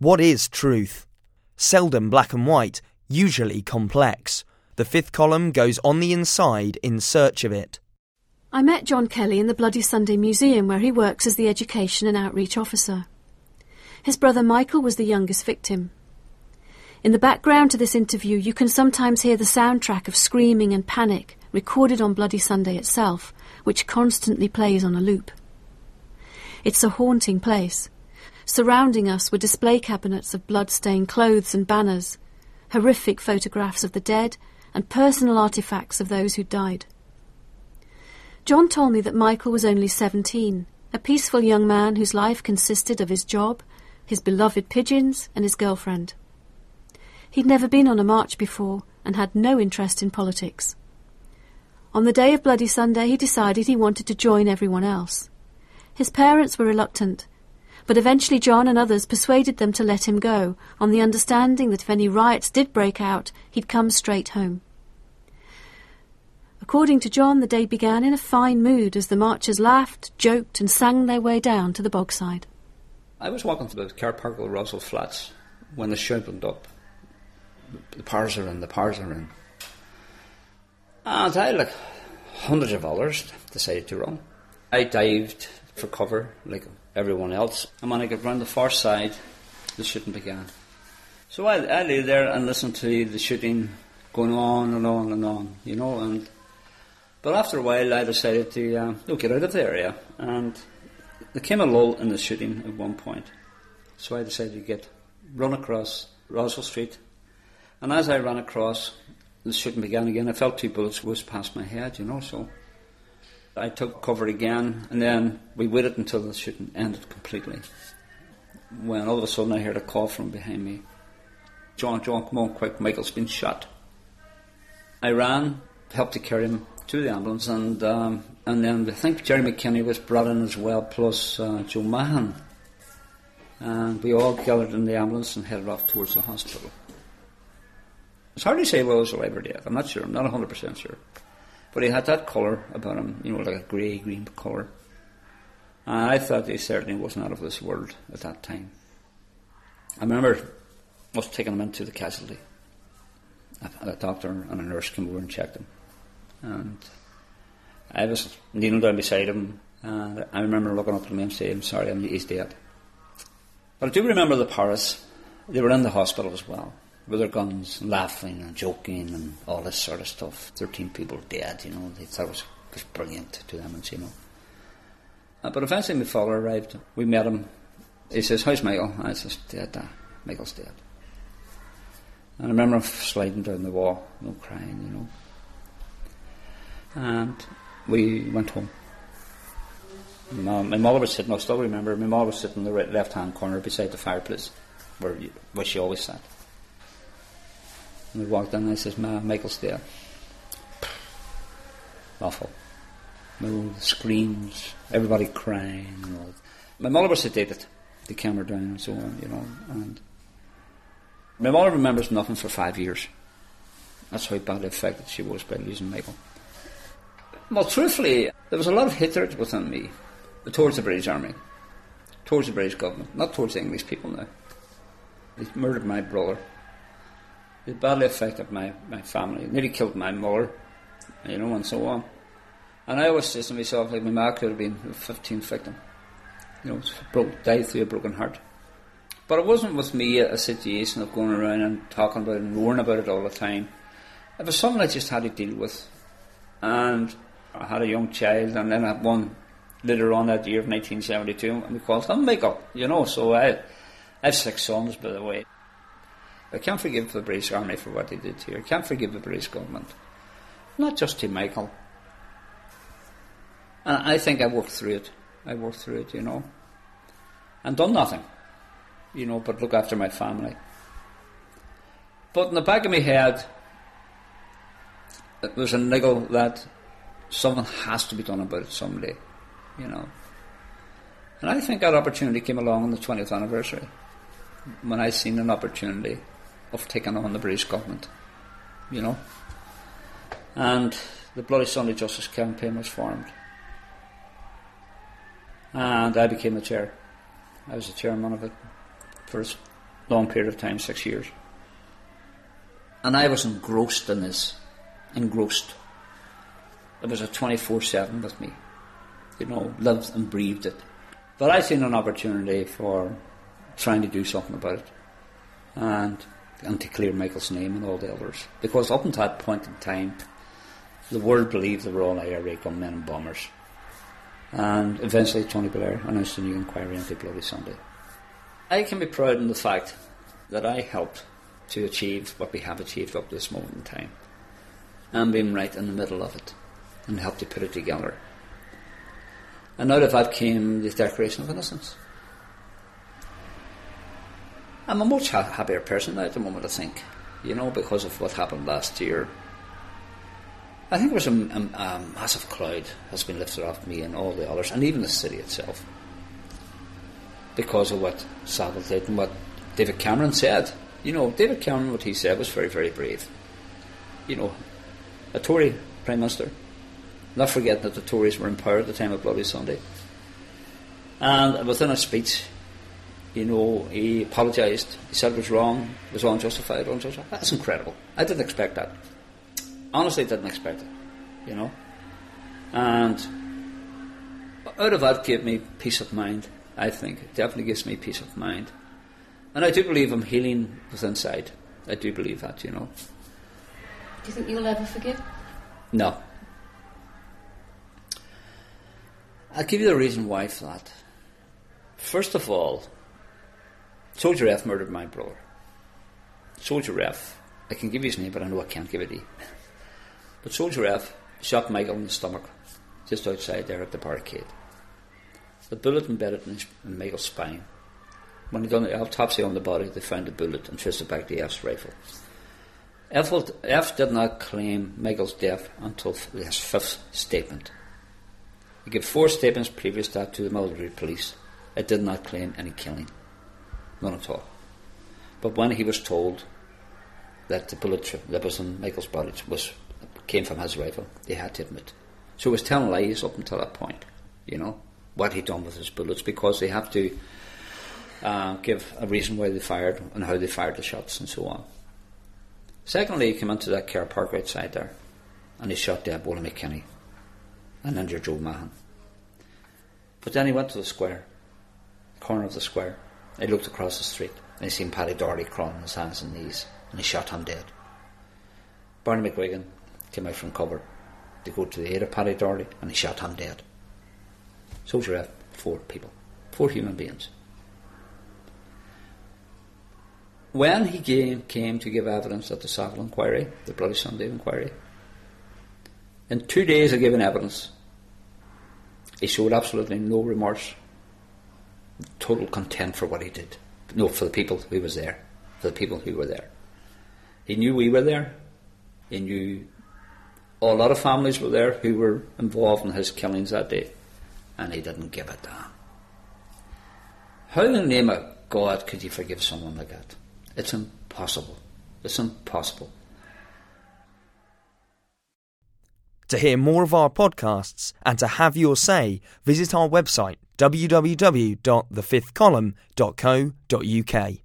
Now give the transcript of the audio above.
What is truth? Seldom black and white, usually complex. The fifth column goes on the inside in search of it. I met John Kelly in the Bloody Sunday Museum where he works as the education and outreach officer. His brother Michael was the youngest victim. In the background to this interview, you can sometimes hear the soundtrack of screaming and panic recorded on Bloody Sunday itself, which constantly plays on a loop. It's a haunting place. Surrounding us were display cabinets of blood-stained clothes and banners, horrific photographs of the dead, and personal artifacts of those who died. John told me that Michael was only 17, a peaceful young man whose life consisted of his job, his beloved pigeons, and his girlfriend. He'd never been on a march before and had no interest in politics. On the day of Bloody Sunday, he decided he wanted to join everyone else. His parents were reluctant, but eventually John and others persuaded them to let him go, on the understanding that if any riots did break out, he'd come straight home. According to John, the day began in a fine mood as the marchers laughed, joked, and sang their way down to the bogside. I was walking through the Carparkle Rossville Flats when the shout went up. The Paras are in, the Paras are in. And I, like hundreds of others, decided to run. I dived for cover like everyone else. And when I got round the far side, the shooting began. So I, I lay there and listened to the shooting going on and on and on, you know, and but after a while, I decided to oh, get out of the area, and there came a lull in the shooting at one point. So I decided to get run across Rossville Street, and as I ran across, the shooting began again. I felt two bullets whiz past my head, you know. So I took cover again, and then we waited until the shooting ended completely. When all of a sudden I heard a call from behind me. John, John, come on, quick! Michael's been shot. I ran, helped to carry him to the ambulance, and um, and then I think Gerry McKinney was brought in as well, plus uh, Joe Mahon, and we all gathered in the ambulance and headed off towards the hospital. It's hard to say whether it was alive or dead. I'm not sure. I'm not 100 percent sure, but he had that colour about him, you know, like a grey green colour. And I thought he certainly wasn't out of this world at that time. I remember us taking him into the casualty. A, a doctor and a nurse came over and checked him and I was kneeling down beside him, and I remember looking up at him and saying, "Sorry, I'm, he's dead." But I do remember the Paras. They were in the hospital as well, with their guns, laughing and joking and all this sort of stuff. Thirteen people dead, you know. They thought it was, brilliant to them, and you know. Uh, but eventually, my father arrived. We met him. He says, "How's Michael?" I says, "Dead. Uh, Michael's dead." And I remember sliding down the wall, no crying, you know and we went home. My, my mother was sitting, I still remember, my mother was sitting in the right, left hand corner beside the fireplace, where, where she always sat. And we walked in and I says, Ma, Michael's there. Awful. No screams, everybody crying. You know. My mother was sedated, the camera down and so on, you know. And my mother remembers nothing for five years. That's how badly affected she was by losing Michael. Well, truthfully, there was a lot of hatred within me towards the British Army, towards the British government, not towards the English people now. They murdered my brother. It badly affected my, my family. It nearly killed my mother, you know, and so on. And I always say to myself, like, my mom could have been a 15th victim. You know, broke, died through a broken heart. But it wasn't with me a, situation of going around and talking about it and roaring about it all the time. It was something I just had to deal with. And I had a young child, and then I had one later on that year of 1972, and we called him Michael, you know. So I, I have six sons, by the way. I can't forgive the British Army for what they did here. I can't forgive the British government. Not just to Michael. And I think I worked through it. I worked through it, you know. And done nothing, you know, but look after my family. But in the back of my head, there's a niggle that something has to be done about it someday, you know. And I think that opportunity came along on the 20th anniversary when I seen an opportunity of taking on the British government, you know. And the Bloody Sunday Justice Campaign was formed. And I became the chair. I was the chairman of it for a long period of time, six years. And I was engrossed in this, engrossed. It was a 24 7 with me, you know, lived and breathed it. But I seen an opportunity for trying to do something about it and, and to clear Michael's name and all the others. Because up until that point in time, the world believed they were all IRA gunmen and bombers. And eventually Tony Blair announced a new inquiry into Bloody Sunday. I can be proud in the fact that I helped to achieve what we have achieved up to this moment in time and being right in the middle of it and helped to put it together. And out of that came the Declaration of Innocence. I'm a much ha- happier person now at the moment, I think, you know, because of what happened last year. I think there was a, a, a massive cloud has been lifted off me and all the others, and even the city itself, because of what Savile did and what David Cameron said. You know, David Cameron, what he said was very, very brave. You know, a Tory Prime Minister, not forgetting that the Tories were in power at the time of Bloody Sunday. And within a speech, you know, he apologised. He said it was wrong, it was unjustified, unjustified. That's incredible. I didn't expect that. Honestly, didn't expect it, you know. And out of that gave me peace of mind, I think. It definitely gives me peace of mind. And I do believe I'm healing within inside. I do believe that, you know. Do you think you'll ever forgive? No. I'll give you the reason why for that. First of all, Soldier F murdered my brother. Soldier F, I can give you his name, but I know I can't give it to you. But Soldier F shot Michael in the stomach, just outside there at the barricade. The bullet embedded in, his, in Michael's spine. When they done the autopsy on the body, they found the bullet and traced it back to F's rifle. F, F did not claim Michael's death until his fifth statement. He gave four statements previous to that to the military police. It did not claim any killing. None at all. But when he was told that the bullet that was in Michael's body was came from his rifle, they had to admit. So he was telling lies up until that point, you know, what he'd done with his bullets because they have to uh, give a reason why they fired and how they fired the shots and so on. Secondly, he came into that car park outside there and he shot dead Willie McKinney and injured Joe Mahon. But then he went to the square, corner of the square. He looked across the street and he seen Paddy Doherty crawling on his hands and knees and he shot him dead. Barney McGuigan came out from cover to go to the aid of Paddy Doherty and he shot him dead. Soldier F, four people, four human beings. When he came, came to give evidence at the Savile inquiry, the Bloody Sunday inquiry, in two days of giving evidence, he showed absolutely no remorse, total contempt for what he did. No, for the people who was there, for the people who were there. He knew we were there. He knew a lot of families were there who were involved in his killings that day, and he didn't give a damn. How in the name of God could you forgive someone like that? It's impossible. It's impossible. To hear more of our podcasts and to have your say, visit our website www.thefifthcolumn.co.uk.